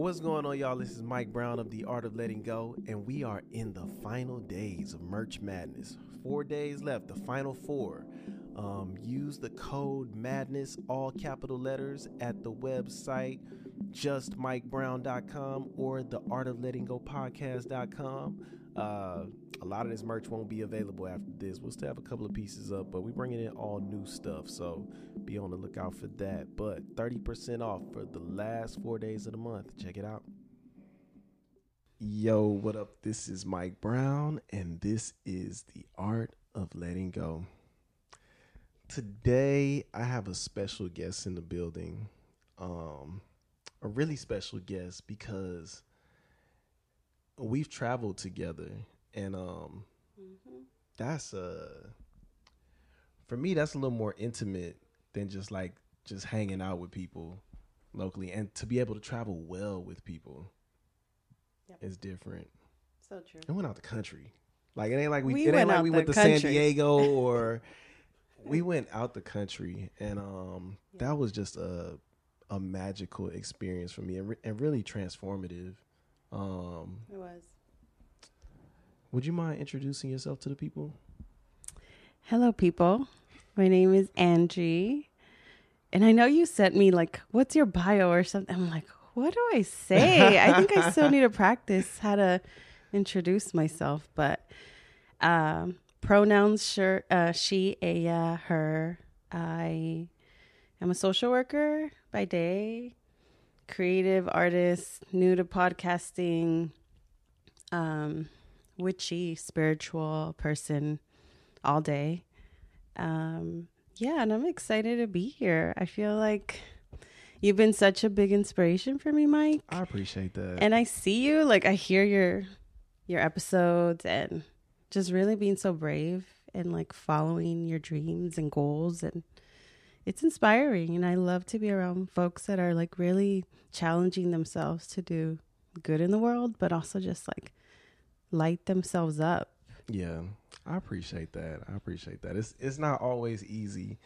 What's going on, y'all? This is Mike Brown of The Art of Letting Go, and we are in the final days of Merch Madness. Four days left, the final four. Um, use the code MADNESS, all capital letters, at the website justmikebrown.com or the art Uh, a lot of this merch won't be available after this. We'll still have a couple of pieces up, but we're bringing in all new stuff. So be on the lookout for that. But 30% off for the last four days of the month. Check it out. Yo, what up? This is Mike Brown, and this is the art of letting go. Today, I have a special guest in the building. Um, a really special guest because we've traveled together and um mm-hmm. that's uh for me that's a little more intimate than just like just hanging out with people locally and to be able to travel well with people yep. is different so true i went out the country like it ain't like we, we it ain't like we went to country. san diego or we went out the country and um yeah. that was just a a magical experience for me and, re- and really transformative um, it was. Would you mind introducing yourself to the people? Hello, people. My name is Angie. And I know you sent me, like, what's your bio or something. I'm like, what do I say? I think I still need to practice how to introduce myself. But um, pronouns sure, uh, she, ella, her. I am a social worker by day creative artist, new to podcasting, um, witchy, spiritual person all day. Um, yeah, and I'm excited to be here. I feel like you've been such a big inspiration for me, Mike. I appreciate that. And I see you, like I hear your your episodes and just really being so brave and like following your dreams and goals and it's inspiring and I love to be around folks that are like really challenging themselves to do good in the world, but also just like light themselves up. Yeah. I appreciate that. I appreciate that. It's it's not always easy,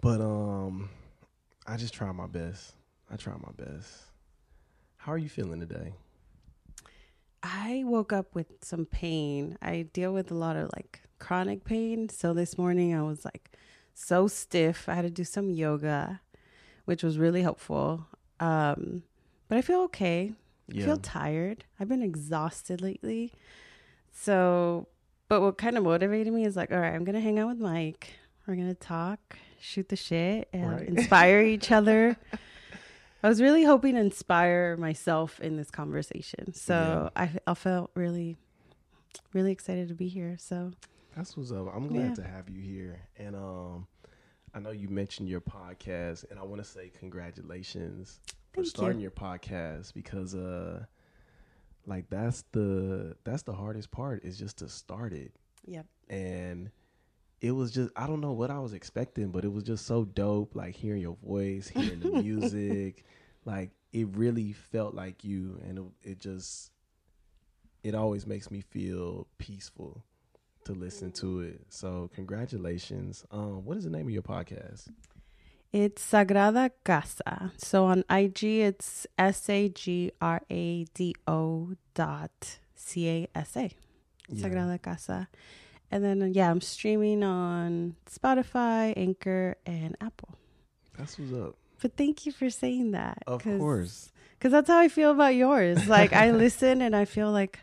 but um I just try my best. I try my best. How are you feeling today? I woke up with some pain. I deal with a lot of like chronic pain. So this morning I was like so stiff. I had to do some yoga, which was really helpful. Um, but I feel okay. Yeah. I feel tired. I've been exhausted lately. So, but what kind of motivated me is like, all right, I'm going to hang out with Mike. We're going to talk, shoot the shit, and right. inspire each other. I was really hoping to inspire myself in this conversation. So yeah. I, I felt really, really excited to be here. So that's what's up. I'm glad yeah. to have you here. And um I know you mentioned your podcast and I want to say congratulations Thank for starting you. your podcast because uh like that's the that's the hardest part is just to start it. Yep. And it was just I don't know what I was expecting, but it was just so dope like hearing your voice, hearing the music. like it really felt like you and it, it just it always makes me feel peaceful to listen to it. So congratulations. Um, what is the name of your podcast? It's Sagrada Casa. So on IG, it's S A G R A D O dot C A S A. Sagrada Casa. And then, yeah, I'm streaming on Spotify, Anchor, and Apple. That's what's up. But thank you for saying that. Of course. Because that's how I feel about yours. Like, I listen and I feel like,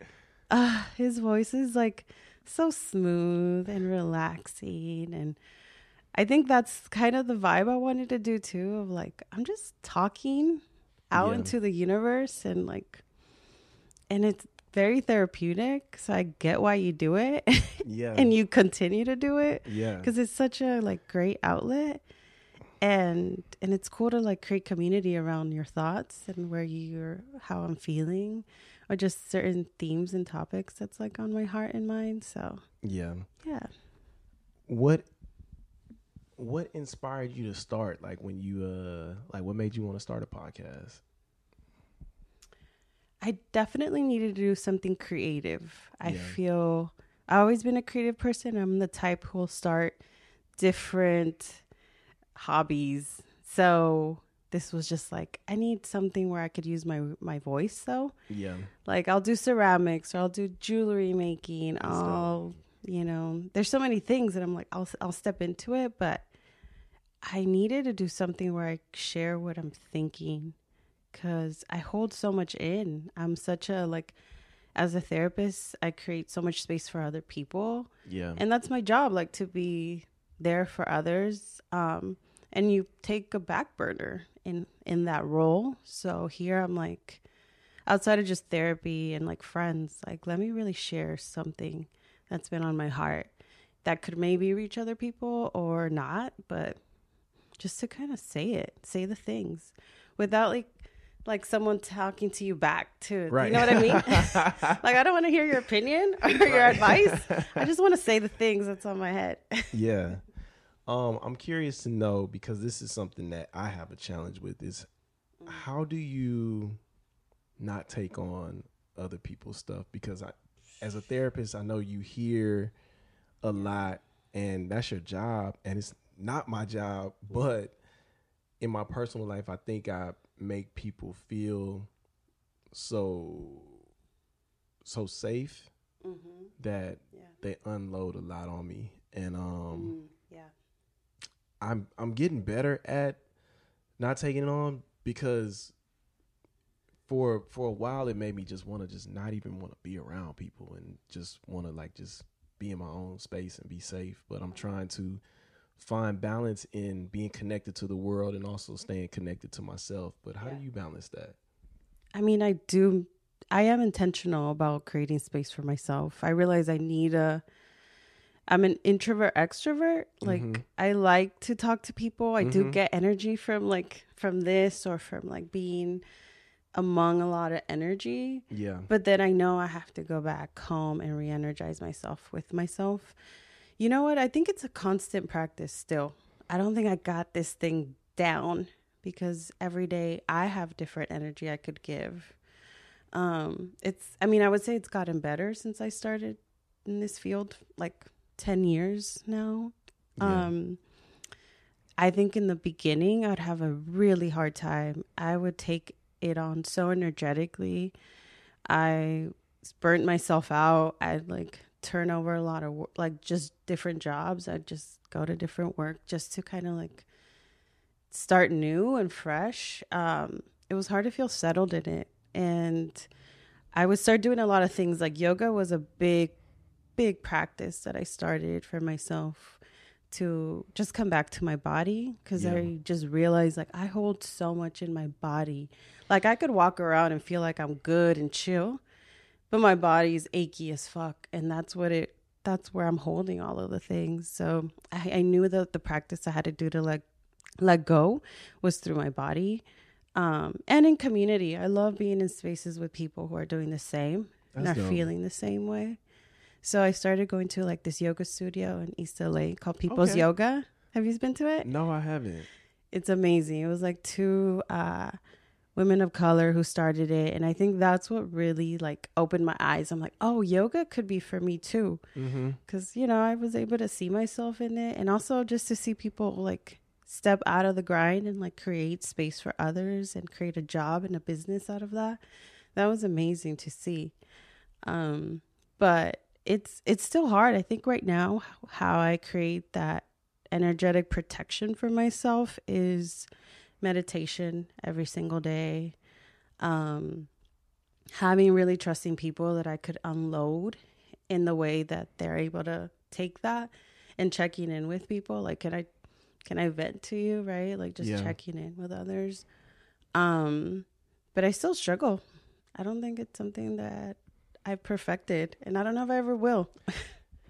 ah, uh, his voice is like so smooth and relaxing and I think that's kind of the vibe I wanted to do too of like I'm just talking out yeah. into the universe and like and it's very therapeutic so I get why you do it yeah and you continue to do it yeah because it's such a like great outlet and and it's cool to like create community around your thoughts and where you're how I'm feeling or just certain themes and topics that's like on my heart and mind. So yeah, yeah. What what inspired you to start? Like when you uh like what made you want to start a podcast? I definitely needed to do something creative. Yeah. I feel I've always been a creative person. I'm the type who will start different hobbies. So this was just like I need something where I could use my my voice though. Yeah. Like I'll do ceramics or I'll do jewelry making. That's I'll you know, there's so many things that I'm like I'll I'll step into it, but I needed to do something where I share what I'm thinking cuz I hold so much in. I'm such a like as a therapist, I create so much space for other people Yeah. and that's my job like to be there for others um and you take a back burner in in that role. So here i'm like outside of just therapy and like friends like let me really share something that's been on my heart that could maybe reach other people or not but just to kind of say it say the things without like like someone talking to you back too. Right. you know what i mean? Like i don't want to hear your opinion or your advice. I just want to say the things that's on my head. Yeah. Um, I'm curious to know because this is something that I have a challenge with is how do you not take on other people's stuff? Because I as a therapist, I know you hear a lot and that's your job and it's not my job, but in my personal life I think I make people feel so so safe that Yeah. they unload a lot on me and um yeah I'm I'm getting better at not taking it on because for for a while it made me just want to just not even want to be around people and just want to like just be in my own space and be safe but I'm trying to find balance in being connected to the world and also staying connected to myself but how Yeah. do you balance that I mean, I do. I am intentional about creating space for myself. I realize I need a. I'm an introvert extrovert. Like Mhm. I like to talk to people. I do Mhm. get energy from like from this or from like being among a lot of energy. yeah But then I know I have to go back home and re-energize myself with myself. You know what? I think it's a constant practice still. I don't think I got this thing down because every day I have different energy I could give. Um it's I mean, I would say it's gotten better since I started in this field like 10 years now. yeah Um, I think in the beginning, I'd have a really hard time. I would take it on so energetically. I burnt myself out. I'd like turn over a lot of work, like just different jobs. I'd just go to different work just to kind of like start new and fresh. Um, it was hard to feel settled in it. And I would start doing a lot of things like yoga was a big, big practice that I started for myself to just come back to my body because Yeah. I just realized like I hold so much in my body. Like I could walk around and feel like I'm good and chill, but my body's achy as fuck. And that's what it, that's where I'm holding all of the things. So I, I knew that the practice I had to do to like let go was through my body. Um, and in community, I love being in spaces with people who are doing the same and are dope. feeling the same way. So I started going to like this yoga studio in East LA called People's Okay. Yoga. Have you been to it? no I haven't It's amazing. It was like two uh, women of color who started it, and I think that's what really like opened my eyes. I'm like, oh, yoga could be for me too, mm-hmm because you know I was able to see myself in it, and also just to see people like step out of the grind and like create space for others and create a job and a business out of that. That was amazing to see. Um, but it's it's still hard. I think right now how I create that energetic protection for myself is meditation every single day. Um, having really trusting people that I could unload in the way that they're able to take that and checking in with people like can I can I vent to you, right? Like just Yeah. checking in with others. Um but I still struggle. I don't think it's something that I've perfected and I don't know if I ever will.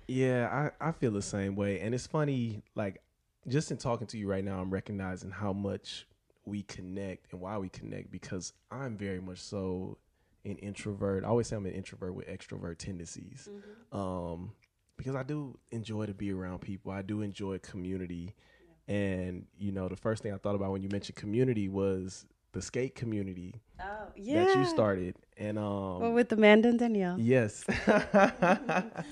Yeah, I, I feel the same way. And it's funny, like, just in talking to you right now, I'm recognizing how much we connect and why we connect because I'm very much so an introvert. I always say I'm an introvert with extrovert tendencies. Um, because I do enjoy to be around people. I do enjoy community. And, you know, the first thing I thought about when you mentioned community was the skate community Oh, yeah. that you started. And um Well, with Amanda and Danielle. Yes. that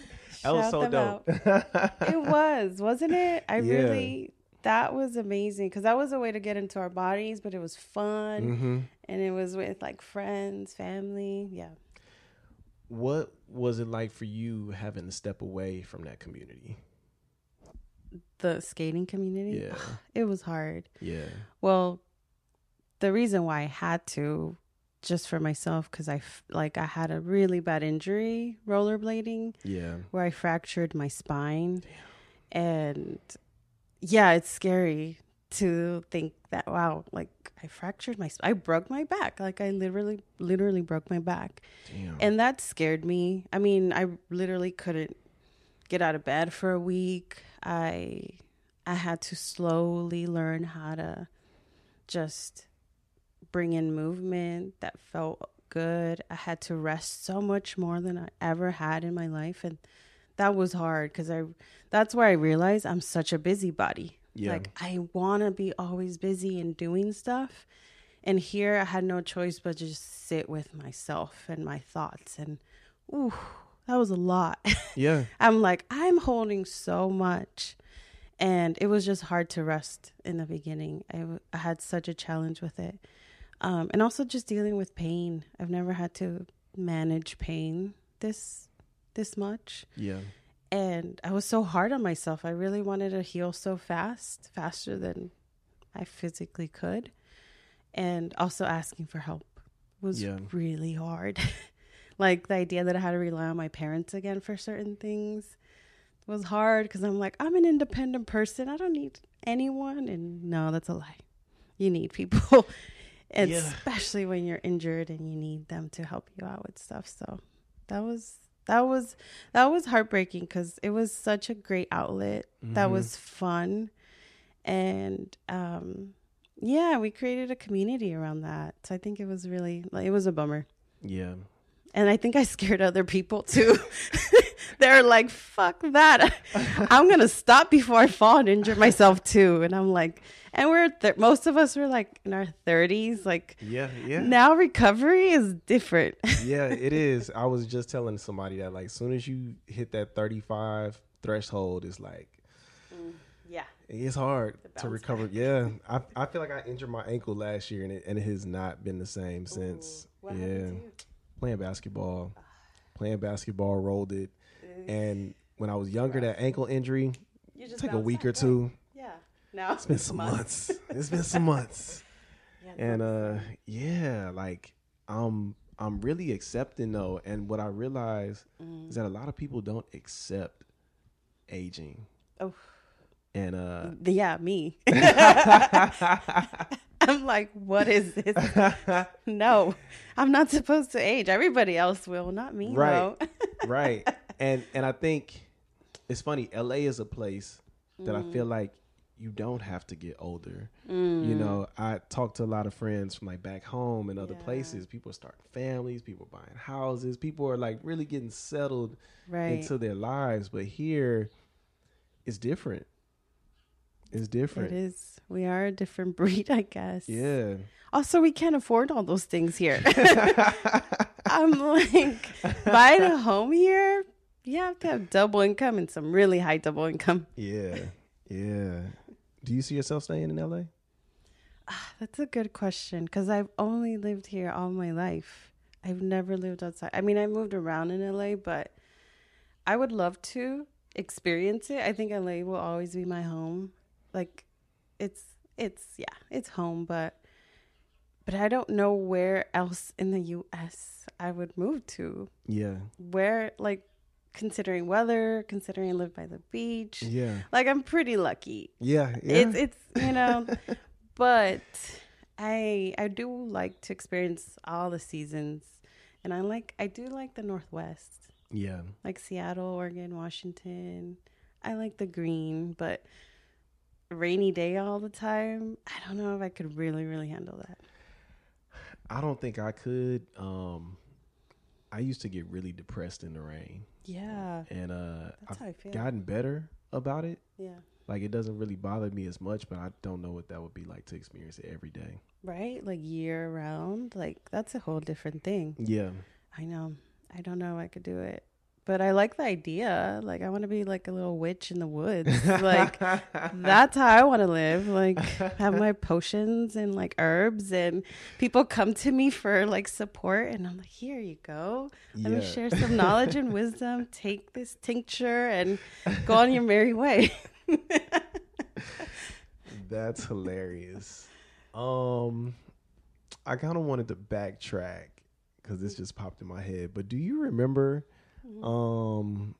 was so dope. It was, wasn't it? I Yeah. really that was amazing because that was a way to get into our bodies, but it was fun Mm-hmm. and it was with like friends, family. Yeah. What was it like for you having to step away from that community? The skating community. Yeah. It was hard. Yeah. Well, the reason why I had to, just for myself, because I f- like I had a really bad injury rollerblading Yeah. where I fractured my spine, and yeah, it's scary to think that wow, like I fractured my, I broke my back, like I literally, literally broke my back, Damn. and that scared me. I mean, I literally couldn't get out of bed for a week. I I had to slowly learn how to just bring in movement that felt good. I had to rest so much more than I ever had in my life and that was hard cuz I that's where I realized I'm such a busybody. Yeah. Like I want to be always busy and doing stuff. And here I had no choice but just sit with myself and my thoughts and ooh, that was a lot. yeah. I'm like, I'm holding so much. And it was just hard to rest in the beginning. I had such a challenge with it. Um, and also just dealing with pain. I've never had to manage pain this this much. Yeah. And I was so hard on myself. I really wanted to heal so fast, faster than I physically could. And also asking for help was Yeah. really hard. like the idea that I had to rely on my parents again for certain things was hard because I'm like, I'm an independent person. I don't need anyone. And no, that's a lie. You need people. and Yeah. especially when you're injured and you need them to help you out with stuff. So that was that was that was heartbreaking because it was such a great outlet that Mhm. was fun and um yeah we created a community around that so i think it was really like it was a bummer Yeah. And i think i scared other people too they're like fuck that i'm gonna stop before i fall and injure myself too and i'm like and we're th- most of us were like in our 30s like Yeah. Yeah. now recovery is different yeah, it is. I was just telling somebody that like as soon as you hit that 35 threshold, it's like yeah it's hard to bounce recover. Yeah. I I feel like I injured my ankle last year and it, and it has not been the same since. what yeah. Happened to you? Playing basketball. Playing basketball rolled it. And when I was younger, that ankle injury took a week or right? two. yeah now It's been some months. It's been some months. Yeah, and uh yeah like i'm i'm really accepting though and what i realize Mm. is that a lot of people don't accept aging Oh. and uh yeah me i'm like what is this no i'm not supposed to age everybody else will not me Right. though. right and and i think it's funny la is a place that i Mm. feel like you don't have to get older you know i talk to a lot of friends from like back home and other Yeah. places people are starting families people are buying houses people are like really getting settled right into their lives. But here, it's different. It's different. it is we are a different breed i guess Yeah. also we can't afford all those things here i'm like buying a home here you have to have double income and some really high double income Yeah. Yeah. Do you see yourself staying in LA? Ah, that's a good question because I've only lived here all my life. I've never lived outside. I mean, I moved around in LA, but I would love to experience it. I think LA will always be my home. Like, it's it's yeah, it's home, but but I don't know where else in the U.S. I would move to. Yeah. Where like considering weather, considering I live by the beach. Yeah. Like I'm pretty lucky Yeah. Yeah. it's it's you know but i i do like to experience all the seasons and i like i do like the northwest yeah. like seattle oregon washington i like the green but rainy day all the time i don't know if i could really really handle that. I don't think I could. Um, I used to get really depressed in the rain, yeah. And uh, that's I've how i feel. gotten better about it. yeah. Like it doesn't really bother me as much, but I don't know what that would be like to experience it every day. right? Like year round? Like that's a whole different thing. Yeah. i know. I don't know if i could do it but I like the idea. Like I want to be like a little witch in the woods. like that's how I want to live. Like have my potions and like herbs and people come to me for like support and I'm like, "Here you go. Let Yeah. me share some knowledge and wisdom. Take this tincture and go on your merry way." That's hilarious. Um, I kind of wanted to backtrack because this just popped in my head. But do you remember, um,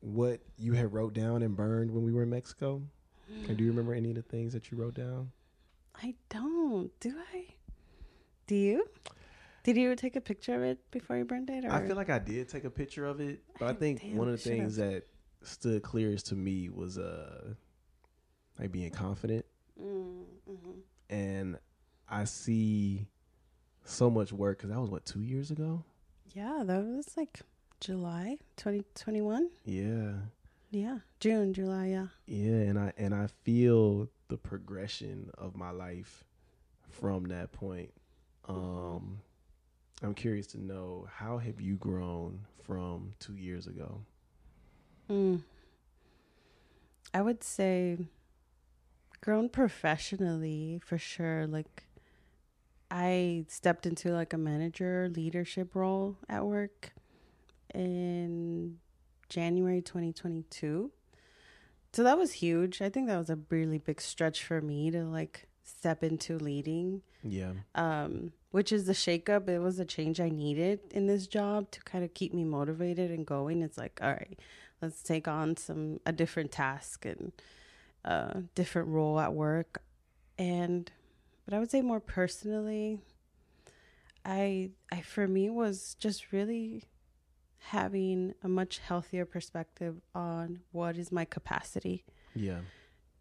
what you had wrote down and burned when we were in Mexico? And do you remember any of the things that you wrote down? I don't. Do I? Do you? Did you take a picture of it before you burned it? Or? I feel like I did take a picture of it, but I I- think damn, one of the things that stood clearest to me was uh, like being confident. Mm, mhm. and I see so much work because that was what two years ago. Yeah, that was like July 2021. Yeah, Yeah, June, July. Yeah. yeah, and I and I feel the progression of my life from that point. Um, I'm curious to know how have you grown from two years ago? Mm. I would say grown professionally for sure. Like I stepped into like a manager leadership role at work in January 2022. So that was huge. I think that was a really big stretch for me to like step into leading Yeah, um, which is the shakeup. It was a change I needed in this job to kind of keep me motivated and going. It's like, all right, let's take on some a different task and a different role at work. And but I would say more personally, I I for me was just really having a much healthier perspective on what is my capacity yeah,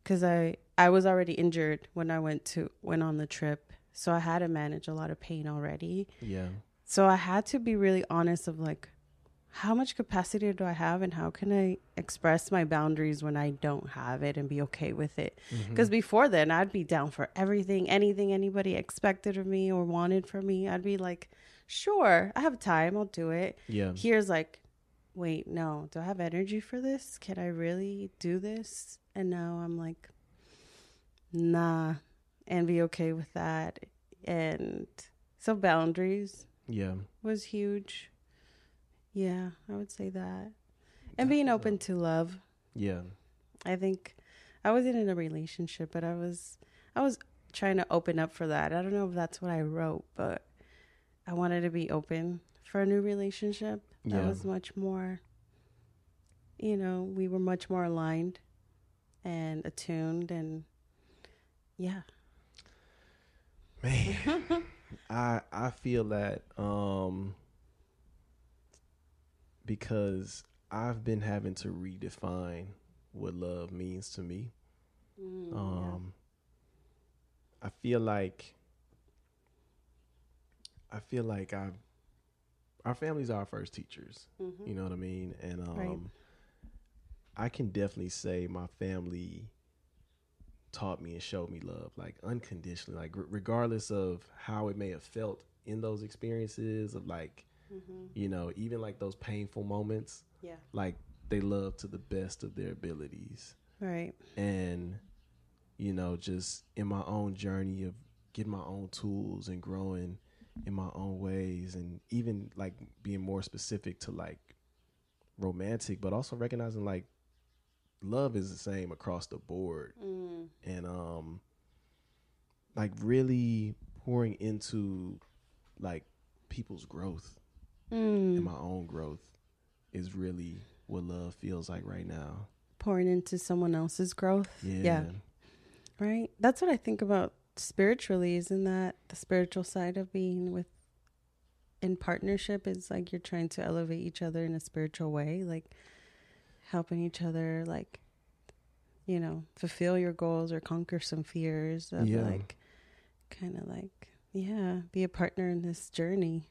because I I was already injured when I went to went on the trip, so I had to manage a lot of pain already. yeah, So I had to be really honest of like, how much capacity do I have, and how can I express my boundaries when I don't have it and be okay with it? Mm-hmm. Because before then, I'd be down for everything, anything anybody expected of me or wanted from me. I'd be like, sure, I have time, I'll do it. Yeah, here's like wait no do i have energy for this? Can i really do this? And now i'm like nah and be okay with that. And so boundaries yeah. was huge. Yeah i would say that. And being open to love. Yeah, i think i wasn't in a relationship but i was i was trying to open up for that. I don't know if that's what i wrote but i wanted to be open for a new relationship that Yeah. was much more you know we were much more aligned and attuned and yeah man. I I feel that um because I've been having to redefine what love means to me. Mm, Um I feel like I feel like I our families are our first teachers. Mhm. You know what I mean? And um Right. I can definitely say my family taught me and showed me love like unconditionally like r- regardless of how it may have felt in those experiences of like Mhm. you know even like those painful moments yeah like they love to the best of their abilities right and you know just in my own journey of getting my own tools and growing in my own ways and even like being more specific to like romantic but also recognizing like love is the same across the board. Mm. and um like really pouring into like people's growth. And Mm. my own growth is really what love feels like right now. Pouring into someone else's growth? Yeah, yeah. Right? That's what i think about spiritually isn't that the spiritual side of being with in partnership is like you're trying to elevate each other in a spiritual way like helping each other like you know fulfill your goals or conquer some fears of Yeah. like kind of like yeah be a partner in this journey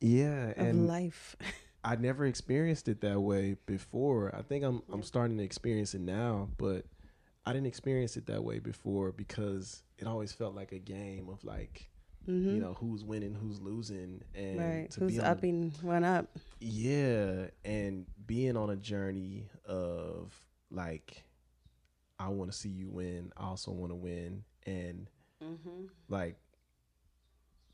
yeah of and life I never experienced it that way before. I think I'm I'm starting to experience it now, but I didn't experience it that way before because it always felt like a game of like you mm-hmm. know who's winning, who's losing, and right. to Who's be on upping one up? yeah, and being on a journey of like, I want to see you win. I also want to win, and mm-hmm. like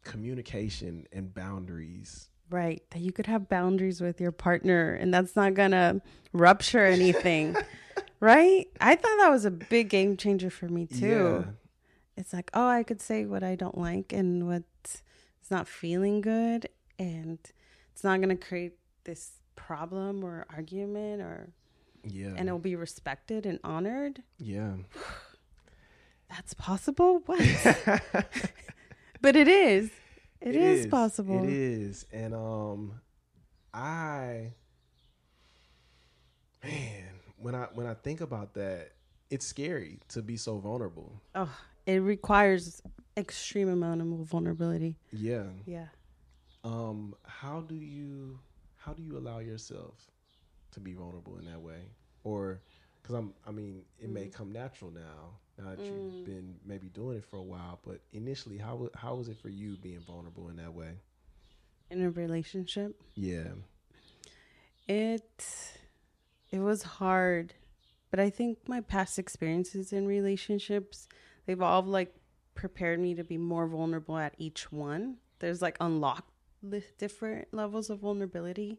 communication and boundaries. Right. That you could have boundaries with your partner and that's not going to rupture anything. right? I thought that was a big game changer for me too. Yeah. It's like, oh, I could say what I don't like and what's not feeling good and it's not going to create this problem or argument or Yeah. and it'll be respected and honored. yeah. That's possible? What? but it is. It it is, is. possible. It is. And um I man, when I when I think about that, it's scary to be so vulnerable. Oh, it requires extreme amount of vulnerability. Yeah. Yeah. Um how do you how do you allow yourself to be vulnerable in that way? Or cuz I'm I mean, it may Mm. come natural now. Now that you've been maybe doing it for a while, but initially how how was it for you being vulnerable in that way? In a relationship, Yeah. it it was hard, but I think my past experiences in relationships they've all like prepared me to be more vulnerable at each one. There's like unlocked different levels of vulnerability.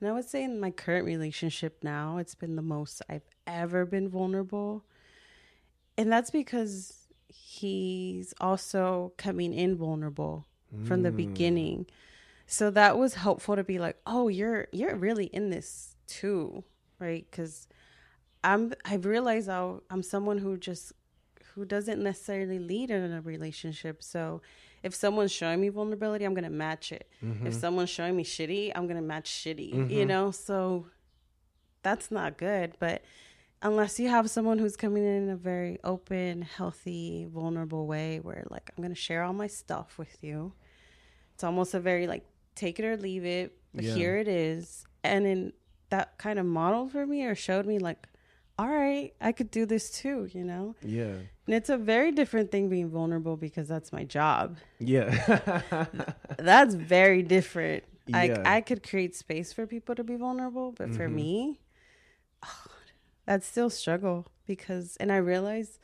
And I would say in my current relationship now, it's been the most I've ever been vulnerable. And that's because he's also coming in vulnerable from the mm. beginning. So that was helpful to be like, "Oh, you're you're really in this too." Right? Cuz I'm I've realized i I'm someone who just who doesn't necessarily lead in a relationship. So if someone's showing me vulnerability, I'm gonna match it. Mm-hmm. If someone's showing me shitty, I'm gonna match shitty. You mm-hmm. know, so that's not good. But unless you have someone who's coming in in a very open, healthy, vulnerable way, where like I'm gonna share all my stuff with you, it's almost a very like take it or leave it. But Yeah. here it is, and in that kind of model for me or showed me like, all right, I could do this too. You know. Yeah. And it's a very different thing being vulnerable because that's my job. Yeah. That's very different. Like Yeah. I could create space for people to be vulnerable, but for mm-hmm. me, oh, that's still struggle because and I realize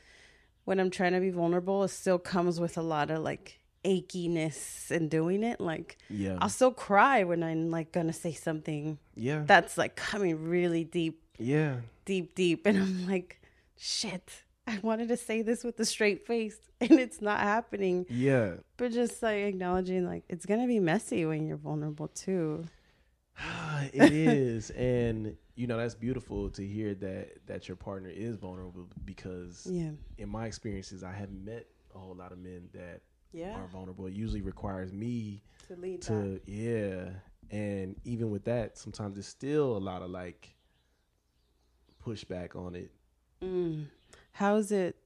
when I'm trying to be vulnerable, it still comes with a lot of like achiness in doing it. Like yeah. I'll still cry when I'm like gonna say something Yeah. that's like coming really deep yeah. deep, deep. And I'm like, shit, I wanted to say this with a straight face and it's not happening. Yeah. But just like acknowledging, like, it's to be messy when you're vulnerable too. it is. And you know, that's beautiful to hear that that your partner is vulnerable because Yeah. in my experiences I haven't met a whole lot of men that Yeah. are vulnerable. It usually requires me To lead that. to yeah. And even with that, sometimes it's still a lot of like pushback on it. Mm. How's it?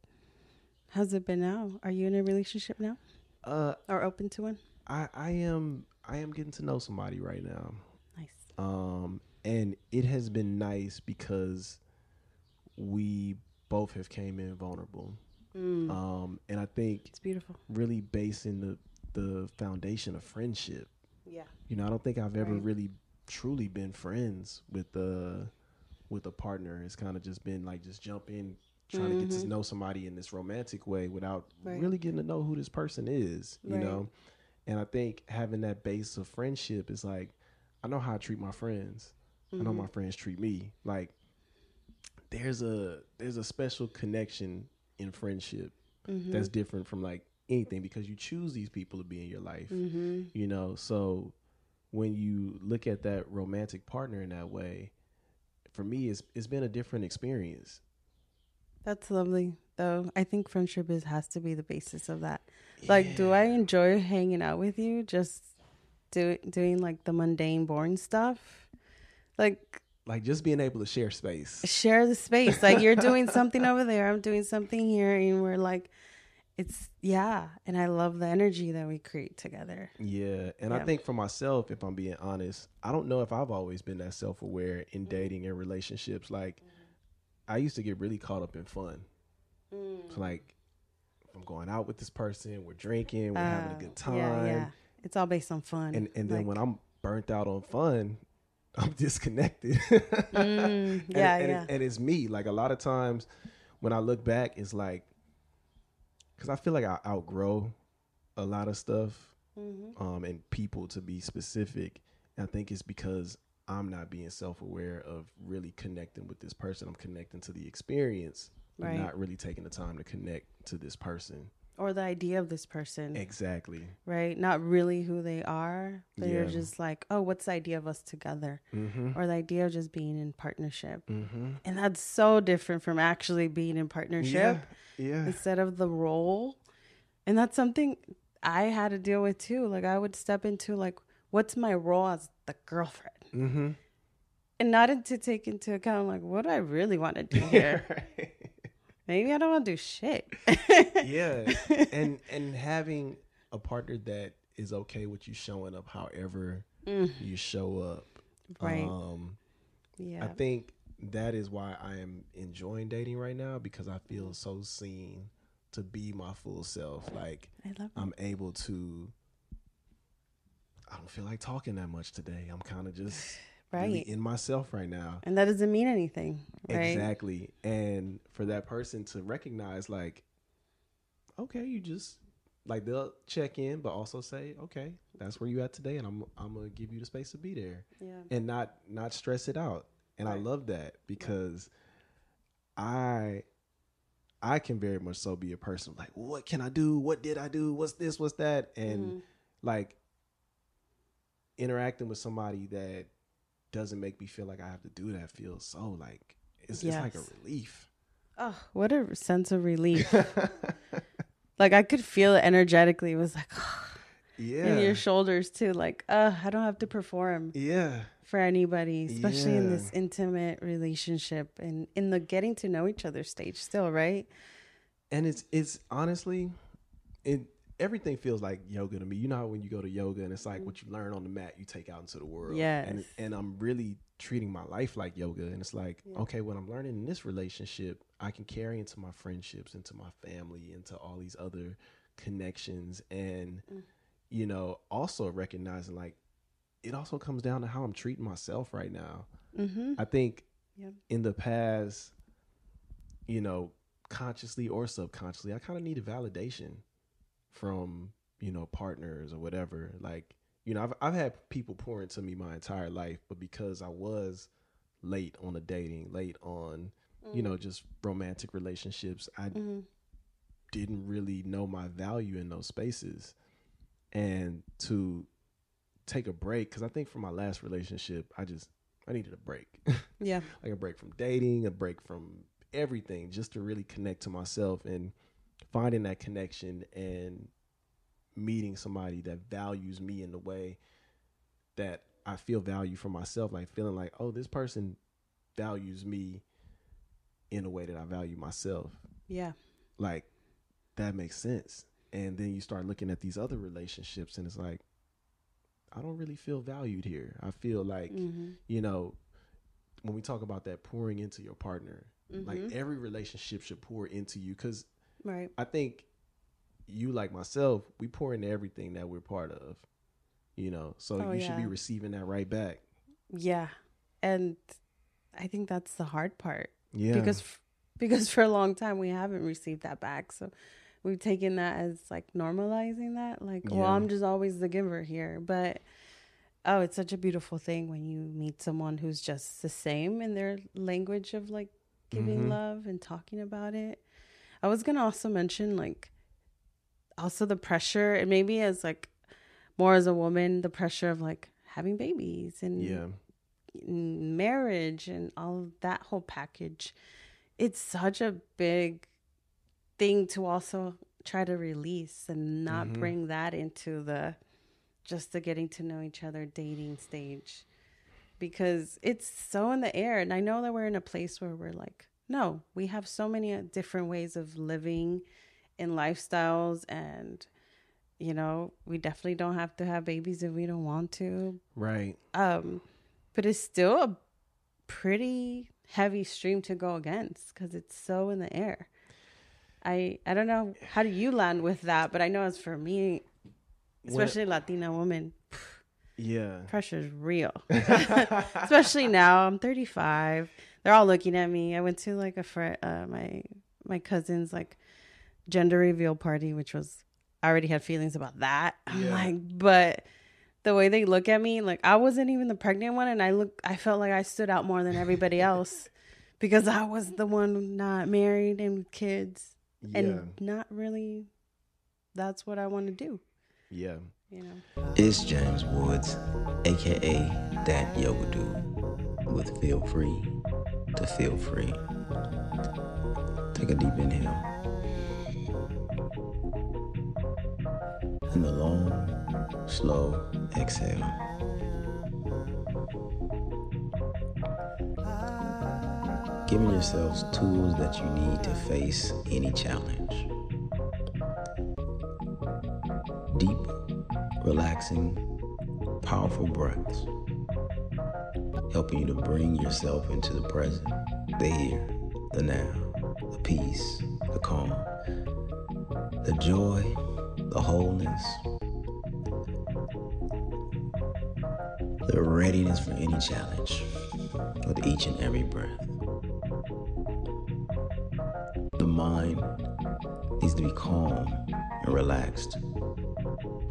How's it been now? Are you in a relationship now Uh or open to one? I I am I am getting to know somebody right now. Nice. Um, and it has been nice because we both have came in vulnerable. Mm. Um, and I think It's beautiful. really basing the the foundation of friendship. Yeah. You know, I don't think I've ever Right. really truly been friends with a with a partner. It's kind of just been like just jump in trying to get to Mhm. know somebody in this romantic way without Right. really getting to know who this person is, you Right. know? And I think having that base of friendship is like I know how I treat my friends. I know Mhm. my friends treat me. Like there's a there's a special connection in friendship Mhm. that's different from like anything because you choose these people to be in your life Mhm. you know so when you look at that romantic partner in that way for me it's it's been a different experience That's lovely, though. I think friendship is has to be the basis of that. Like, do I enjoy hanging out with you? Just do doing like the mundane, boring stuff. Like, like just being able to share space share the space. Like, you're doing something over there, I'm doing something here, and we're like, it's yeah. And I love the energy that we create together. yeah and i think for myself if i'm being honest i don't know if i've always been that self-aware in dating and relationships like i used to get really caught up in fun Mm. like I'm going out with this person, we're drinking, we're having a Uh, good time. Yeah, yeah. It's all based on fun. And and then Like, when I'm burnt out on fun, I'm disconnected. mm, And- yeah, and, yeah. It, and it's me. Like a lot of times when I look back, it's like, because I feel like I outgrow a lot of stuff Mhm. um, and people to be specific. And I think it's because I'm not being self aware of really connecting with this person. I'm connecting to the experience, Right. not really taking the time to connect to this person. Or the idea of this person, Exactly. right? Not really who they are, but you're just like, oh, what's the idea of us together? Mm-hmm. Or the idea of just being in partnership. Mm-hmm. And that's so different from actually being in partnership Yeah. Yeah. instead of the role. And that's something I had to deal with too. Like I would step into like, what's my role as the girlfriend? Mm-hmm. And not to take into account like what do I really want to do here. Maybe I don't want to do shit. yeah and and having a partner that is okay with you showing up however Mm, you show up right. um yeah. i think that is why i am enjoying dating right now because i feel so seen to be my full self like i'm able to i don't feel like talking that much today i'm kind of just right. really in myself right now and that doesn't mean anything, right? Exactly. And for that person to recognize, like, okay, you just like they'll check in, but also say, okay, that's where you at today, and I'm I'm gonna give you the space to be there, Yeah. and not not stress it out. And I love that because I I can very much so be a person like, what can I do? What did I do? What's this? What's that? And Mhm. like interacting with somebody that doesn't make me feel like I have to do that feels so like it's, it's like a relief. Oh, what a sense of relief. like I could feel it energetically. It was like yeah. in your shoulders too. Like, uh, I don't have to perform yeah. for anybody, especially in this intimate relationship and in the getting to know each other stage still, right? And it's it's honestly it everything feels like yoga to me. You know how when you go to yoga and it's like what you learn on the mat you take out into the world. And Yes. and I'm really treating my life like yoga and it's like, Yeah. okay, what I'm learning in this relationship, I can carry into my friendships, into my family, into all these other connections and Mm. you know, also recognizing like it also comes down to how I'm treating myself right now. Mm-hmm. I think Yep. in the past, you know, consciously or subconsciously, I kind of needed validation from, you know, partners or whatever. Like, you know, I've I've had people pour into me my entire life, but because I was late on the dating, late on, you know, just romantic relationships, I Mm-hmm. didn't really know my value in those spaces. And to take a break, because I think for my last relationship, I just I needed a break. Yeah. like a break from dating, a break from everything, just to really connect to myself and finding that connection and meeting somebody that values me in the way that I feel value for myself, like feeling like, oh, this person values me in a way that I value myself. Yeah. Like that makes sense. And then you start looking at these other relationships and it's like, I don't really feel valued here. I feel like Mm-hmm. you know, when we talk about that pouring into your partner, like Mhm. every relationship should pour into you because Right. I think you, like myself, we pour into everything that we're part of, you know, so Oh, you should be receiving that right back. Yeah. And I think that's the hard part. Yeah. because because for a long time we haven't received that back so we've taken that as like normalizing that like well i'm just always the giver here but oh it's such a beautiful thing when you meet someone who's just the same in their language of like giving Mhm. love and talking about it i was gonna also mention like also the pressure and maybe as like more as a woman the pressure of like having babies and yeah. marriage and all of that whole package it's such a big thing to also try to release and not Mhm. bring that into the just the getting to know each other dating stage because it's so in the air and i know that we're in a place where we're like no we have so many uh, different ways of living and lifestyles and you know we definitely don't have to have babies if we don't want to Right. um but it's still a pretty heavy stream to go against because it's so in the air I I don't know how do you land with that, but I know as for me, especially Latina woman, Yeah. pressure is real. especially now, I'm 35. They're all looking at me. I went to like a friend, uh, my my cousin's like gender reveal party, which was I already had feelings about that. I'm Yeah. like, but the way they look at me, like I wasn't even the pregnant one, and I look, I felt like I stood out more than everybody else because I was the one not married and with kids, Yeah. and not really. That's what I want to do, yeah. you know. It's James Woods, aka Dat Yoga Dude, with Feel Free to Feel Free. Take a deep inhale. And a long, slow exhale. Giving yourselves tools that you need to face any challenge. Deep, relaxing, powerful breaths, helping you to bring yourself into the present, the here, the now, the peace, the calm, the joy, the wholeness, the readiness for any challenge with each and every breath. The mind needs to be calm and relaxed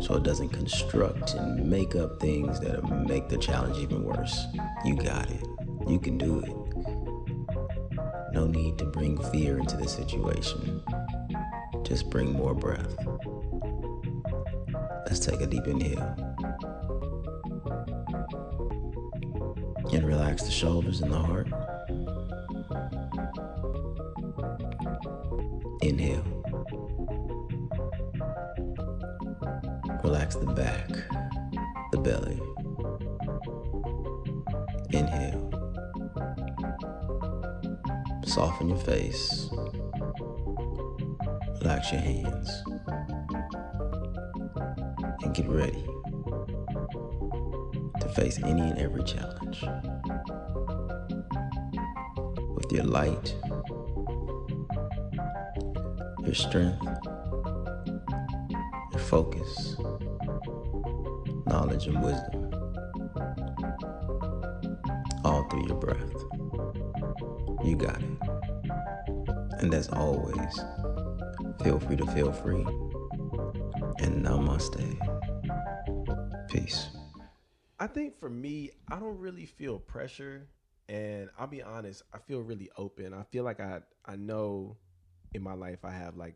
so it doesn't construct and make up things that make the challenge even worse. You got it. You can do it. No need to bring fear into the situation. Just bring more breath. Let's take a deep inhale. And relax the shoulders and the heart. Inhale. Soften your face. Relax your hands. And get ready to face any and every challenge. With your light, your strength, your focus, knowledge, and wisdom. And as always, feel free to feel free. And namaste. Peace. I think for me, I don't really feel pressure, and I'll be honest, I feel really open. I feel like I I know in my life I have like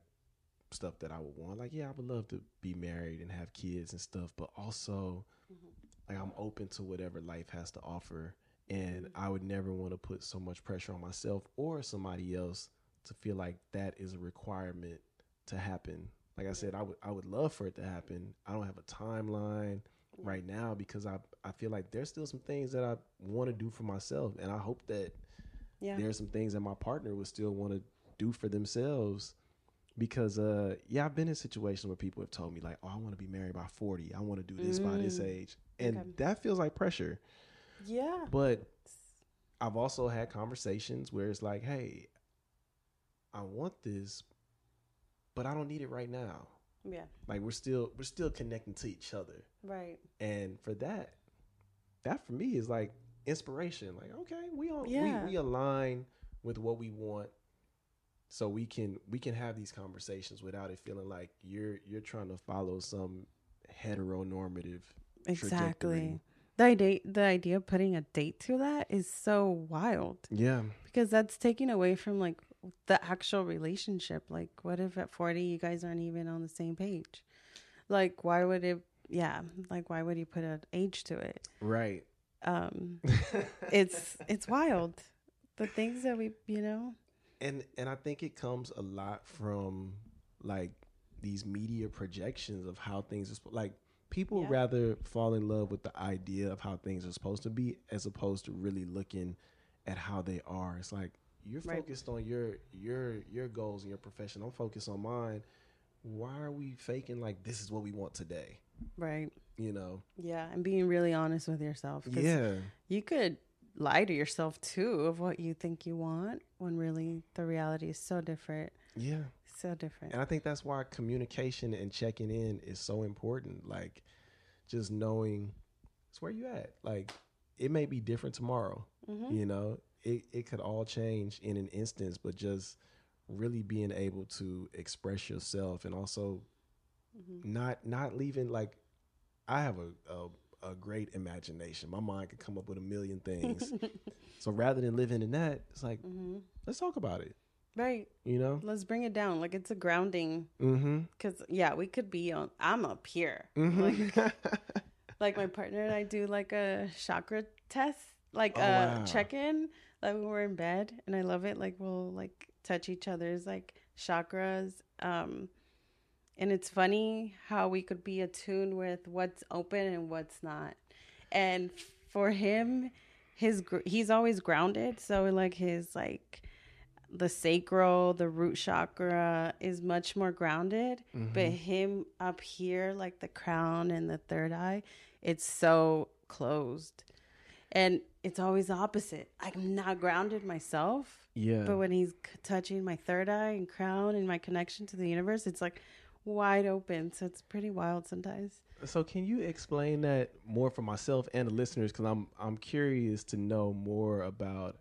stuff that I would want. Like, yeah, I would love to be married and have kids and stuff, but also mm-hmm. like I'm open to whatever life has to offer, and I would never want to put so much pressure on myself or somebody else to feel like that is a requirement to happen. Like I said, I would I would love for it to happen. I don't have a timeline right now because I I feel like there's still some things that I want to do for myself, and I hope that Yeah. there's some things that my partner would still want to do for themselves. Because uh yeah, I've been in situations where people have told me like, "Oh, I want to be married by 40. I want to do this by this age." And Okay. that feels like pressure. Yeah. But I've also had conversations where it's like, "Hey, I want this, but I don't need it right now." Yeah. Like we're still we're still connecting to each other. Right. And for that, that for me is like inspiration. Like, okay, we all Yeah. we, we align with what we want so we can we can have these conversations without it feeling like you're you're trying to follow some heteronormative Exactly. trajectory. The idea, the idea of putting a date to that is so wild Yeah. because that's taking away from like the actual relationship. Like, what if at 40 you guys aren't even on the same page? Like, why would it, yeah, like, why would you put an age to it? Right. Um, it's, it's wild. The things that we, you know, and and I think it comes a lot from like these media projections of how things are like people Yeah. rather fall in love with the idea of how things are supposed to be as opposed to really looking at how they are. It's like you're Right. focused on your your your goals and your profession. I'm focused on mine. Why are we faking like this is what we want today? right. You know? Yeah. And being really honest with yourself. Yeah. you could lie to yourself too of what you think you want when really the reality is so different. Yeah. so different. And I think that's why communication and checking in is so important. Like just knowing it's where you at. Like it may be different tomorrow. Mm-hmm. You know, it, it could all change in an instance, but just really being able to express yourself and also Mm-hmm. not not leaving like I have a, a a great imagination. My mind can come up with a million things. so rather than living in that, it's like Mm-hmm. let's talk about it. Right. You know? Let's bring it down. Like it's a grounding. Mm-hmm. Cause yeah, we could be on. I'm up here. Mm-hmm. Like, like my partner and I do like a chakra test, like Oh, a wow. check in, like when we're in bed, and I love it. Like we'll like touch each other's like chakras. Um, and it's funny how we could be attuned with what's open and what's not. And for him, his gr- he's always grounded, so like his like the sacral, the root chakra is much more grounded. But him up here, like the crown and the third eye, it's so closed. And it's always the opposite. I'm not grounded myself. yeah. But when he's c- touching my third eye and crown and my connection to the universe, it's like wide open. So it's pretty wild sometimes. So can you explain that more for myself and the listeners? Because I'm I'm curious to know more about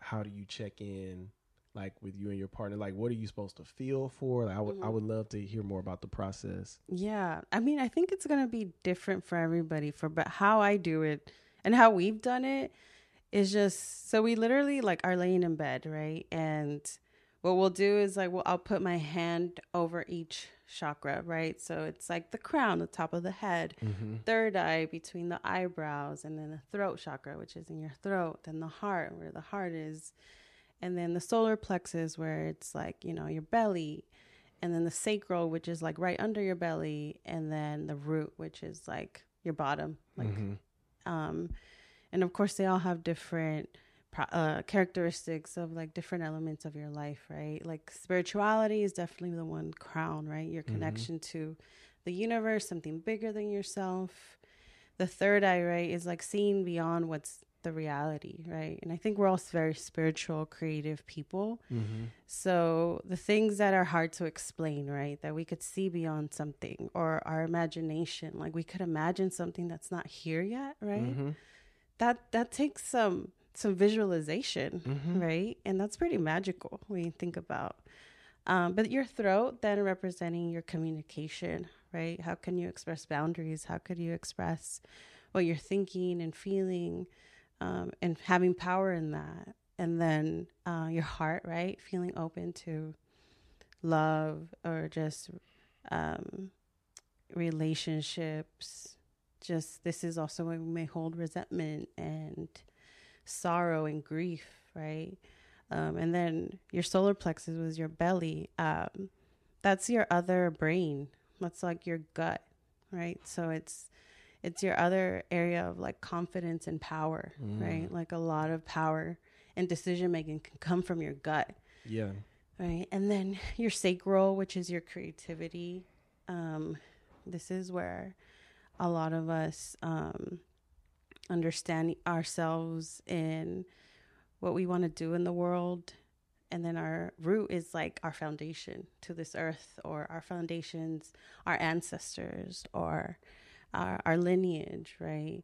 how do you check in, like with you and your partner. Like, what are you supposed to feel for? Like, I would I mm-hmm. would love to hear more about the process. Yeah. I mean, I think it's going to be different for everybody for but how I do it and how we've done it is just so we literally like are laying in bed, right? And what we'll do is like well I'll put my hand over each chakra, right? So it's like the crown, the top of the head, mm-hmm. third eye between the eyebrows, and then the throat chakra, which is in your throat, then the heart, where the heart is, and then the solar plexus, where it's like, you know, your belly, and then the sacral, which is like right under your belly, and then the root, which is like your bottom, like, mm-hmm. Um, and of course they all have different uh, characteristics of like different elements of your life, right? Like spirituality is definitely the one crown, right? Your connection to the universe, something bigger than yourself. The third eye, right, is like seeing beyond what's the reality, right? And I think we're all very spiritual, creative people. Mm-hmm. So the things that are hard to explain, right? That we could see beyond something or our imagination, like we could imagine something that's not here yet, right? Mm-hmm. That that takes some some visualization, mm-hmm. right? And that's pretty magical when you think about. Um, but your throat then representing your communication, right? How can you express boundaries? How could you express what you're thinking and feeling, um, and having power in that? And then uh, your heart, right? Feeling open to love or just um, relationships. Just this is also when we may hold resentment and sorrow and grief, right? Um, and then your solar plexus was your belly. Um, that's your other brain. That's like your gut, right? So it's it's your other area of like confidence and power, right? Like a lot of power and decision making can come from your gut, Yeah. right? And then your sacral, which is your creativity. Um, this is where a lot of us um, understand ourselves in what we want to do in the world. And then our root is like our foundation to this earth, or our foundations, our ancestors, or our, our lineage, right?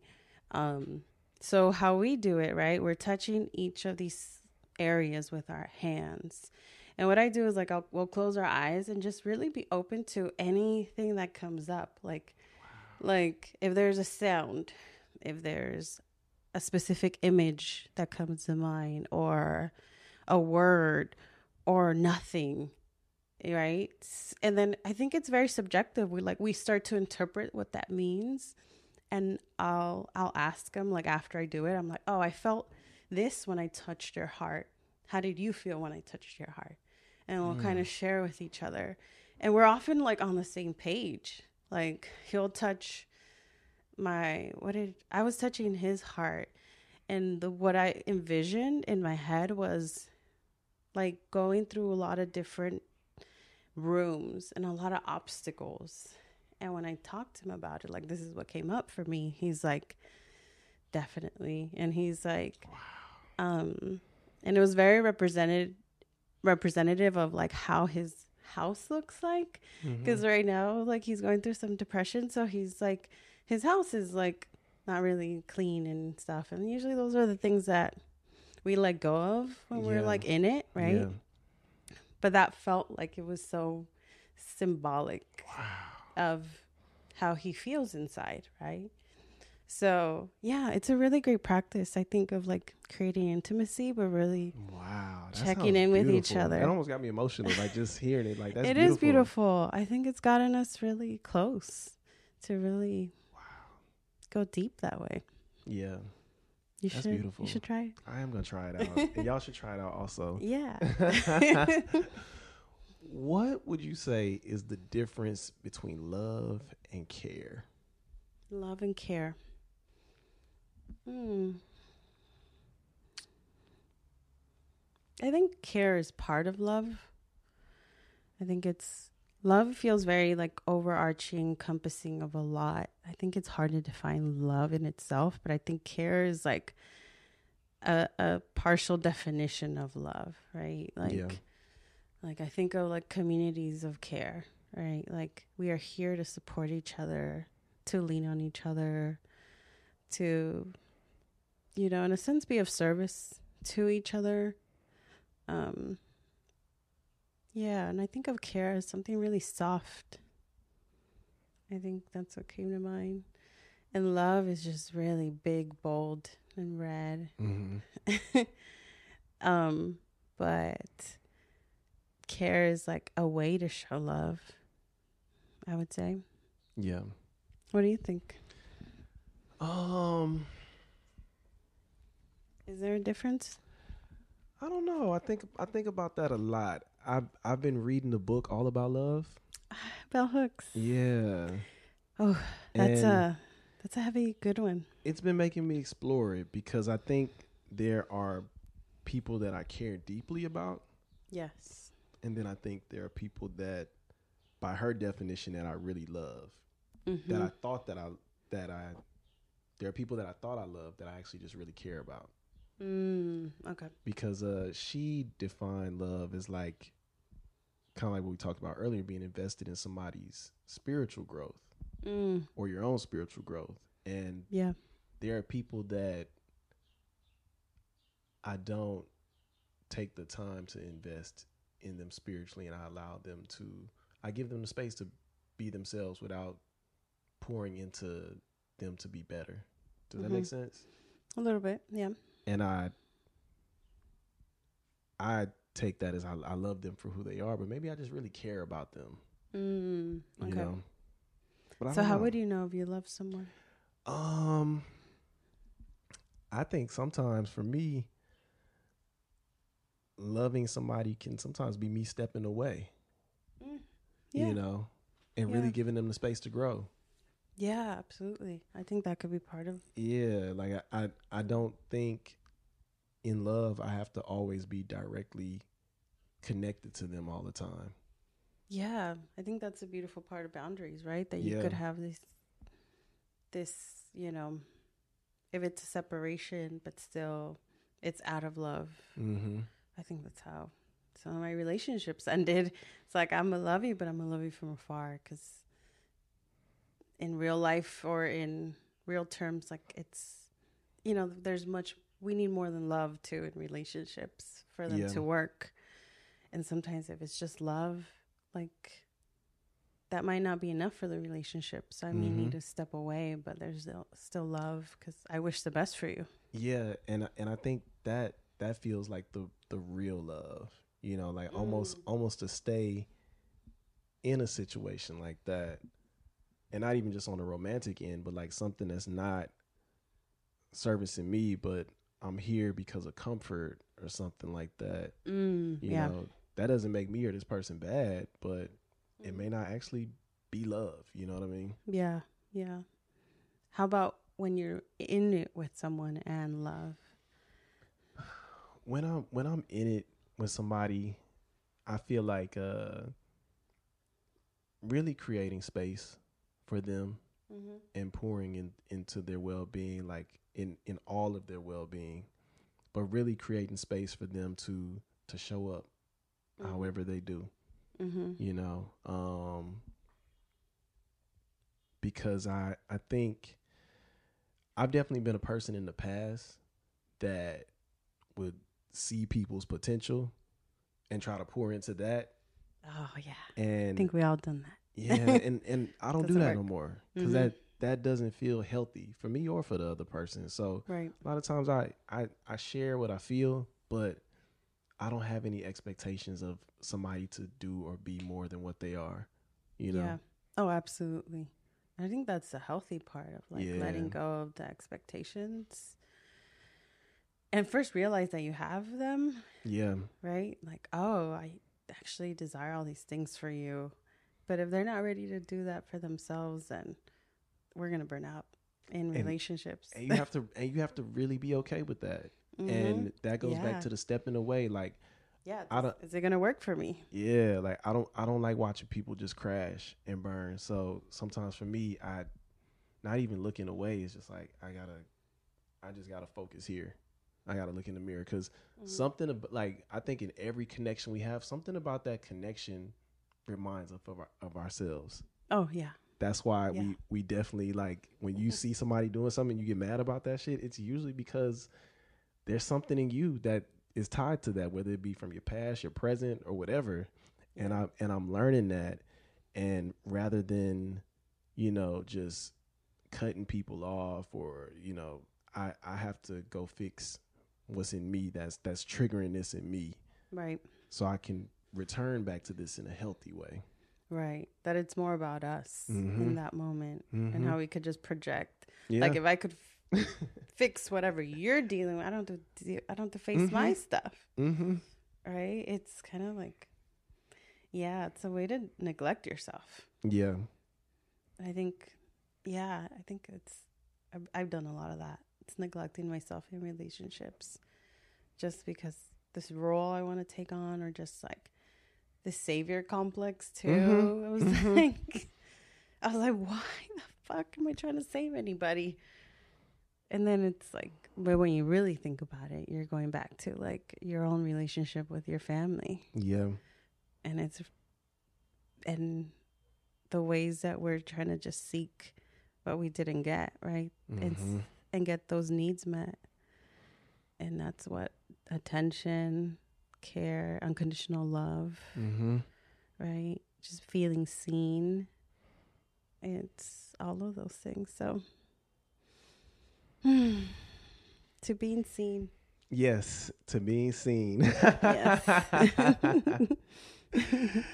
Um, so, how we do it, right? We're touching each of these areas with our hands. And what I do is like I'll we'll close our eyes and just really be open to anything that comes up. Like like if there's a sound, if there's a specific image that comes to mind or a word or nothing right? And then i think it's very subjective. We like we start to interpret what that means and i'll i'll ask them like after i do it i'm like oh i felt this when i touched your heart. How did you feel when i touched your heart? And we'll kind of mm. share with each other. And we're often like on the same page. Like he'll touch my what did I was touching his heart and the what I envisioned in my head was like going through a lot of different rooms and a lot of obstacles. And when I talked to him about it, like this is what came up for me, he's like, definitely. And he's like, um, and it was very represented representative of like how his house looks like Mm-hmm. because right now like he's going through some depression so he's like his house is like not really clean and stuff and usually those are the things that we let go of when we're like in it right Yeah. But that felt like it was so symbolic of how he feels inside right so yeah it's a really great practice i think of like creating intimacy but really Wow. Checking in with each other. It almost got me emotional. Like just hearing it. Like that's It beautiful. is beautiful. I think it's gotten us really close to really go deep that way. Yeah. You That's should beautiful. you should try it. I am gonna try it out. and y'all should try it out also. Yeah. What would you say is the difference between love and care? Love and care. Hmm. I think care is part of love. I think it's love feels very like overarching, encompassing of a lot. I think it's hard to define love in itself, but I think care is like a a partial definition of love, right? Like Yeah. like I think of like communities of care, right? Like we are here to support each other, to lean on each other, to you know, in a sense be of service to each other. Um yeah, and I think of care as something really soft. I think that's what came to mind. And love is just really big, bold, and red. Mm-hmm. um, but care is like a way to show love. I would say. Yeah. What do you think? Um, Is there a difference? I don't know. I think I think about that a lot. I've I've been reading the book All About Love. Bell hooks. Yeah. Oh, that's And- a that's a heavy good one. it's been making me explore it because I think there are people that I care deeply about, Yes. and then I think there are people that, by her definition, that I really love. Mm-hmm. That I thought that I that I, there are people that I thought I loved that I actually just really care about Mm, okay. because uh, she defined love as like, kind of like what we talked about earlier, being invested in somebody's spiritual growth Mm, or your own spiritual growth, and yeah. there are people that I don't take the time to invest in them spiritually and I allow them to I give them the space to be themselves without pouring into them to be better. Does that make sense? A little bit. Yeah. And I I take that as I, I love them for who they are, but maybe I just really care about them. Mm, You okay. know. But so how know. would you know if you love someone? Um, I think sometimes for me, loving somebody can sometimes be me stepping away, Yeah. you know, and Yeah. really giving them the space to grow. Yeah, absolutely. I think that could be part of. Yeah, like I, I, I don't think in love I have to always be directly connected to them all the time. Yeah, I think that's a beautiful part of boundaries, right? That you Yeah. could have this, this, you know, if it's a separation, but still it's out of love. Mm-hmm. I think that's how some of my relationships ended. It's like I'm gonna love you, but I'm gonna love you from afar because in real life or in real terms, like it's, you know, there's much we need more than love too in relationships for them Yeah. to work. And sometimes if it's just love, like that might not be enough for the relationship. So I may Mhm. need to step away, but there's still, still love because I wish the best for you. Yeah, and and I think that that feels like the the real love, you know, like almost almost to stay in a situation like that, and not even just on the romantic end, but like something that's not servicing me, but I'm here because of comfort or something like that. Mm, You yeah. know, that doesn't make me or this person bad, but it may not actually be love. You know what I mean? Yeah, yeah. How about when you're in it with someone and love? when I'm when I'm in it with somebody, I feel like uh really creating space for them and pouring in, into their well being, like in in all of their well being, but really creating space for them to to show up, however they do. Mm-hmm. you know um because i i think i've definitely been a person in the past that would see people's potential and try to pour into that Oh yeah, And I think we all done that. yeah and and i don't do that no more because Mhm. that that doesn't feel healthy for me or for the other person so Right. a lot of times I, I i share what i feel but i don't have any expectations of somebody to do or be more than what they are you know Yeah. Oh, absolutely. I think that's the healthy part of like letting go of the expectations. And first realize that you have them, yeah right? Like, oh, I actually desire all these things for you. But if they're not ready to do that for themselves, then we're to burn out in relationships. and you have to and you have to really be okay with that Mhm. and that goes Yeah. back to the stepping away like yeah, I don't- is it to work for me? yeah like i don't i don't like watching people just crash and burn so sometimes for me i not even looking away it's just like i gotta i just gotta focus here i gotta look in the mirror because Mm-hmm. something ab- like i think in every connection we have something about that connection reminds us of, our, of ourselves Oh, yeah. That's why Yeah. we we definitely like when you see somebody doing something you get mad about that shit it's usually because there's something in you that is tied to that whether it be from your past your present or whatever and i and i'm learning that and rather than you know just cutting people off or you know i i have to go fix what's in me that's that's triggering this in me Right. so i can return back to this in a healthy way Right. That it's more about us Mhm. in that moment and Mhm. how we could just project. yeah Like if I could f- fix whatever you're dealing with, I don't do, de- I don't have to face my stuff. mm-hmm Right? It's kind of like yeah, it's a way to neglect yourself. yeah I think yeah, I think it's I've, I've done a lot of that. It's neglecting myself in relationships just because this role I want to take on or just like the savior complex too. Mhm. It was Mhm. like I was like, why the fuck am I trying to save anybody? And then it's like, but when you really think about it, you're going back to like your own relationship with your family yeah and it's and the ways that we're trying to just seek what we didn't get right and Mhm. s- and get those needs met and that's what attention care unconditional love Mm-hmm. right just feeling seen it's all of those things so to being seen Yes, to being seen. Yes.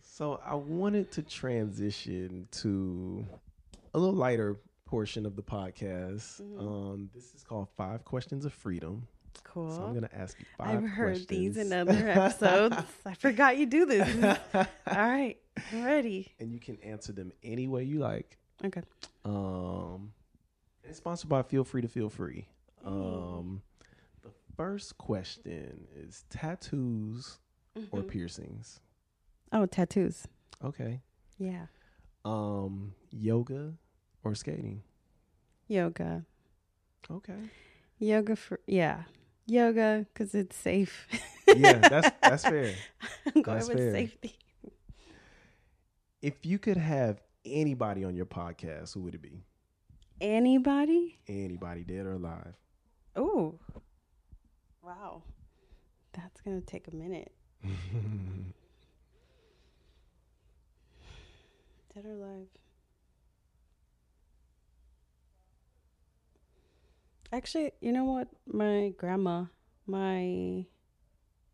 so I wanted to transition to a little lighter portion of the podcast. Mhm. Um, this is called Five Questions of Freedom. Cool So I'm gonna ask you 5 I've heard these in other episodes. I forgot you do this. All right, I'm ready. and you can answer them any way you like. Okay. Um, it's sponsored by Feel Free to Feel Free. Um, the first question is tattoos or Mhm. piercings. Oh, tattoos. Okay. Yeah. Um, yoga or skating. Yoga. Okay. Yoga for yeah. Yoga because it's safe. Yeah, that's that's fair. I'm going That's with fair. safety. If you could have anybody on your podcast, who would it be? Anybody? Anybody, dead or alive? Oh. Wow. That's gonna take a minute. Dead or alive? Actually, you know what? My grandma, my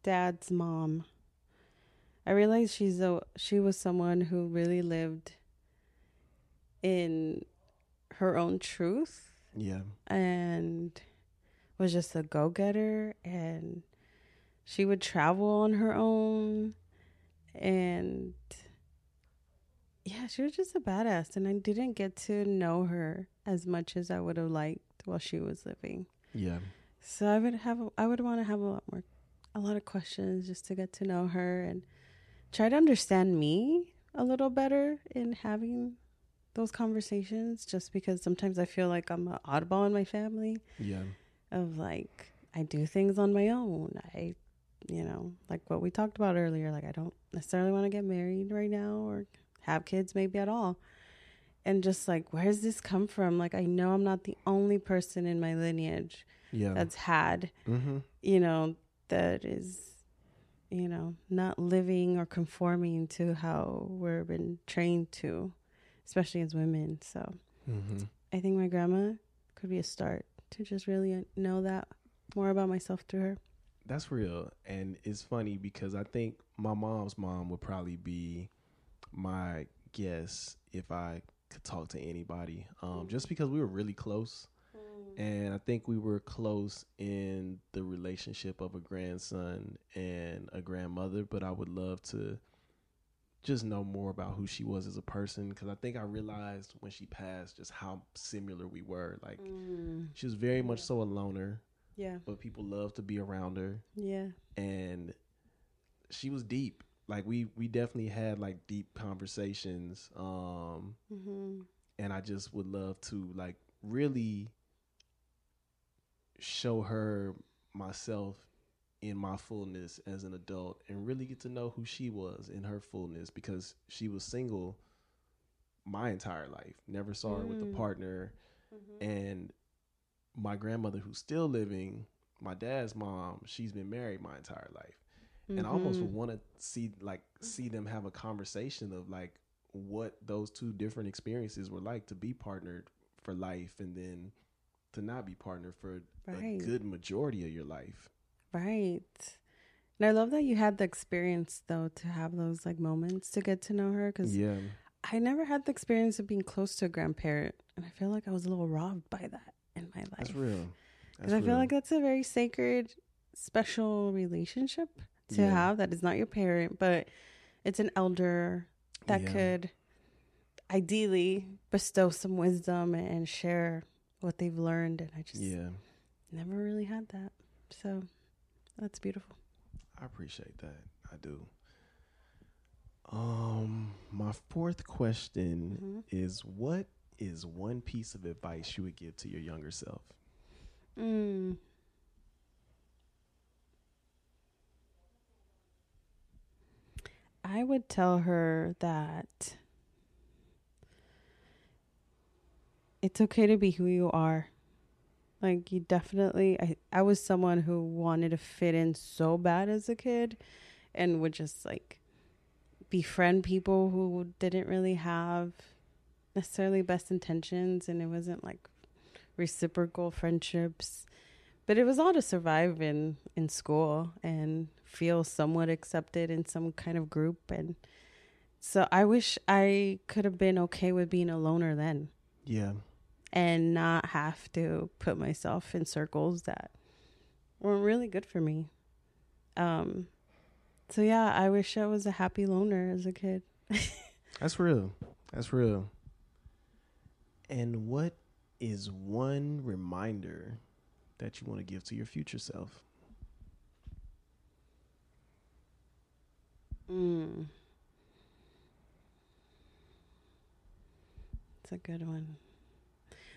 dad's mom. I realized she's a she was someone who really lived in her own truth yeah. and was just a go-getter and she would travel on her own and yeah she was just a badass and i didn't get to know her as much as i would have liked while she was living Yeah. so i would have i would want to have a lot more a lot of questions just to get to know her and try to understand me a little better in having those conversations just because sometimes i feel like i'm an oddball in my family Yeah. of like I do things on my own. I you know, like what we talked about earlier, like I don't necessarily want to get married right now or have kids maybe at all. And just like, where does this come from? Like, I know I'm not the only person in my lineage Yeah. that's had, mm-hmm. you know, that is, you know, not living or conforming to how we're been trained to, especially as women. So Mm-hmm. I think my grandma could be a start to just really know that more about myself through her. That's real. And it's funny because I think my mom's mom would probably be my guess if I could talk to anybody. Um, just mm. because we were really close. Mm. And I think we were close in the relationship of a grandson and a grandmother, but I would love to just know more about who she was as a person because I think I realized when she passed just how similar we were. Like, mm. she was very much so a loner, Yeah. but people loved to be around her Yeah. and she was deep like we we definitely had like deep conversations um Mm-hmm. and i just would love to like really show her myself in my fullness as an adult and really get to know who she was in her fullness because she was single my entire life never saw her with a Mm. partner and my grandmother who's still living my dad's mom she's been married my entire life and I almost would want to see like see them have a conversation of like what those two different experiences were like to be partnered for life and then to not be partnered for Right. a good majority of your life. Right. And I love that you had the experience though to have those like moments to get to know her because Yeah, I never had the experience of being close to a grandparent, and I feel like I was a little robbed by that in my life. that's real. Because I feel real. like that's a very sacred, special relationship to Yeah. have. That is not your parent, but it's an elder that Yeah. could ideally bestow some wisdom and share what they've learned. And I just yeah, never really had that. So that's beautiful. I appreciate that. I do. Um, my fourth question Mhm. is: What is one piece of advice you would give to your younger self? Mm. I would tell her that it's okay to be who you are. Like you definitely I I was someone who wanted to fit in so bad as a kid and would just like befriend people who didn't really have necessarily best intentions and it wasn't like reciprocal friendships but it was all to survive in in school and feel somewhat accepted in some kind of group and so i wish i could have been okay with being a loner then Yeah, and not have to put myself in circles that weren't really good for me um so yeah i wish i was a happy loner as a kid That's real. That's real. And what is one reminder that you want to give to your future self? Mm. It's a good one.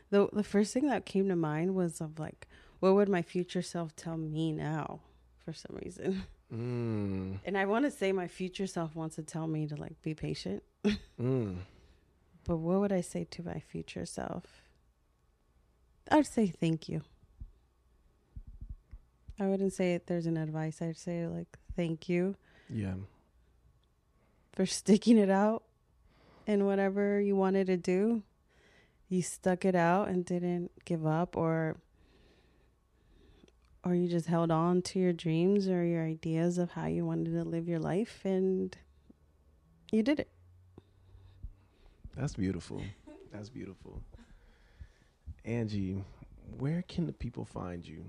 The the first thing that came to mind was of like, what would my future self tell me now? For some reason, Mm, and I want to say my future self wants to tell me to like be patient. mm, But what would I say to my future self? I'd say thank you. I wouldn't say there's an advice. I'd say like thank you yeah, for sticking it out and whatever you wanted to do. You stuck it out and didn't give up or or you just held on to your dreams or your ideas of how you wanted to live your life and you did it. that's beautiful. That's beautiful. Angie, where can the people find you?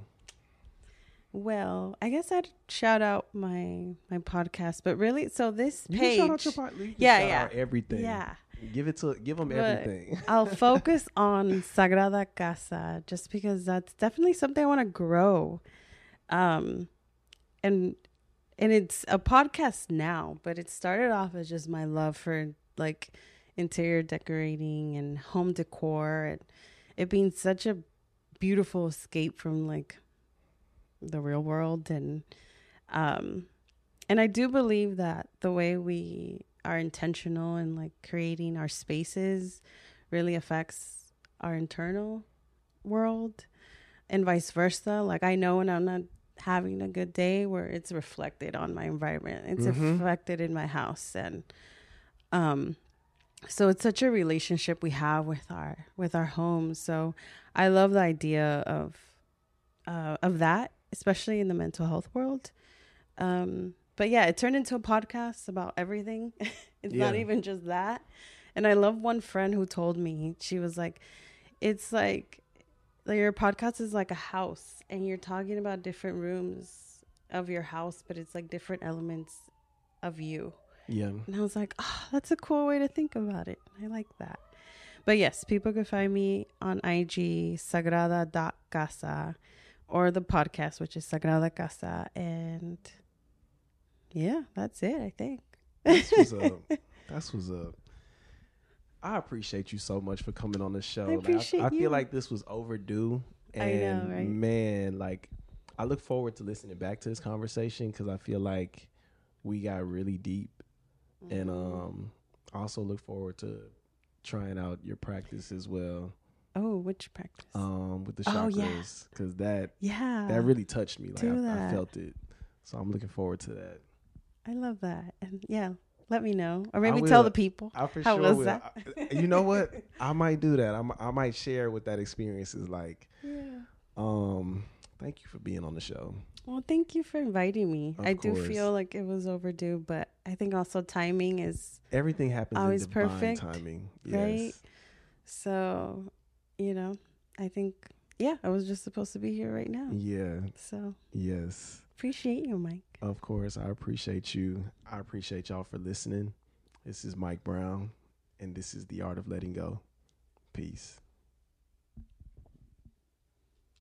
Well, I guess I'd shout out my my podcast, but really so this You page shout out your part. You can Yeah, yeah. everything. Yeah. Give it to give them But everything. I'll focus on Sagrada Casa just because that's definitely something I want to grow. Um and and it's a podcast now, but it started off as just my love for like interior decorating and home decor and it being such a beautiful escape from like the real world and Um, and I do believe that the way we are intentional in like creating our spaces really affects our internal world and vice versa. Like I know when I'm not having a good day where it's reflected on my environment. It's Mhm. reflected in my house and um so it's such a relationship we have with our with our homes. So I love the idea of uh of that, especially in the mental health world. Um but yeah, it turned into a podcast about everything. it's not even just that. And I love one friend who told me, she was like, it's like like your podcast is like a house and you're talking about different rooms of your house, but it's like different elements of you. Yeah. And I was like, oh, that's a cool way to think about it. I like that. But yes, people can find me on IG, sagrada.casa, or the podcast, which is Sagrada Casa. And yeah, that's it, I think. That's what's up. That's what's up. I appreciate you so much for coming on the show. Like, appreciate I, feel like this was overdue. I And know, right? man, like I look forward to listening back to this conversation because I feel like we got really deep. And Mm-hmm. um also look forward to trying out your practice as well. Oh, which practice? Um with the Oh, chakras. yeah. Cause that yeah. that really touched me. Like do I, I felt it. So I'm looking forward to that. I love that. And yeah, let me know. Or maybe tell the people. I for How sure was will. that? I- you know what? I might do that. I'm, I might share what that experience is like. Yeah. Um, thank you for being on the show. Well, thank you for inviting me. Of I do feel like it was overdue, but I think also timing is Everything happens Always perfect, timing. right? Yes. so, you know, I think, yeah, I was just supposed to be here right now. Yeah. So, Yes. appreciate you, Mike. Of course. I appreciate you. I appreciate y'all for listening. This is Mike Brown, and this is the art of letting go. Peace.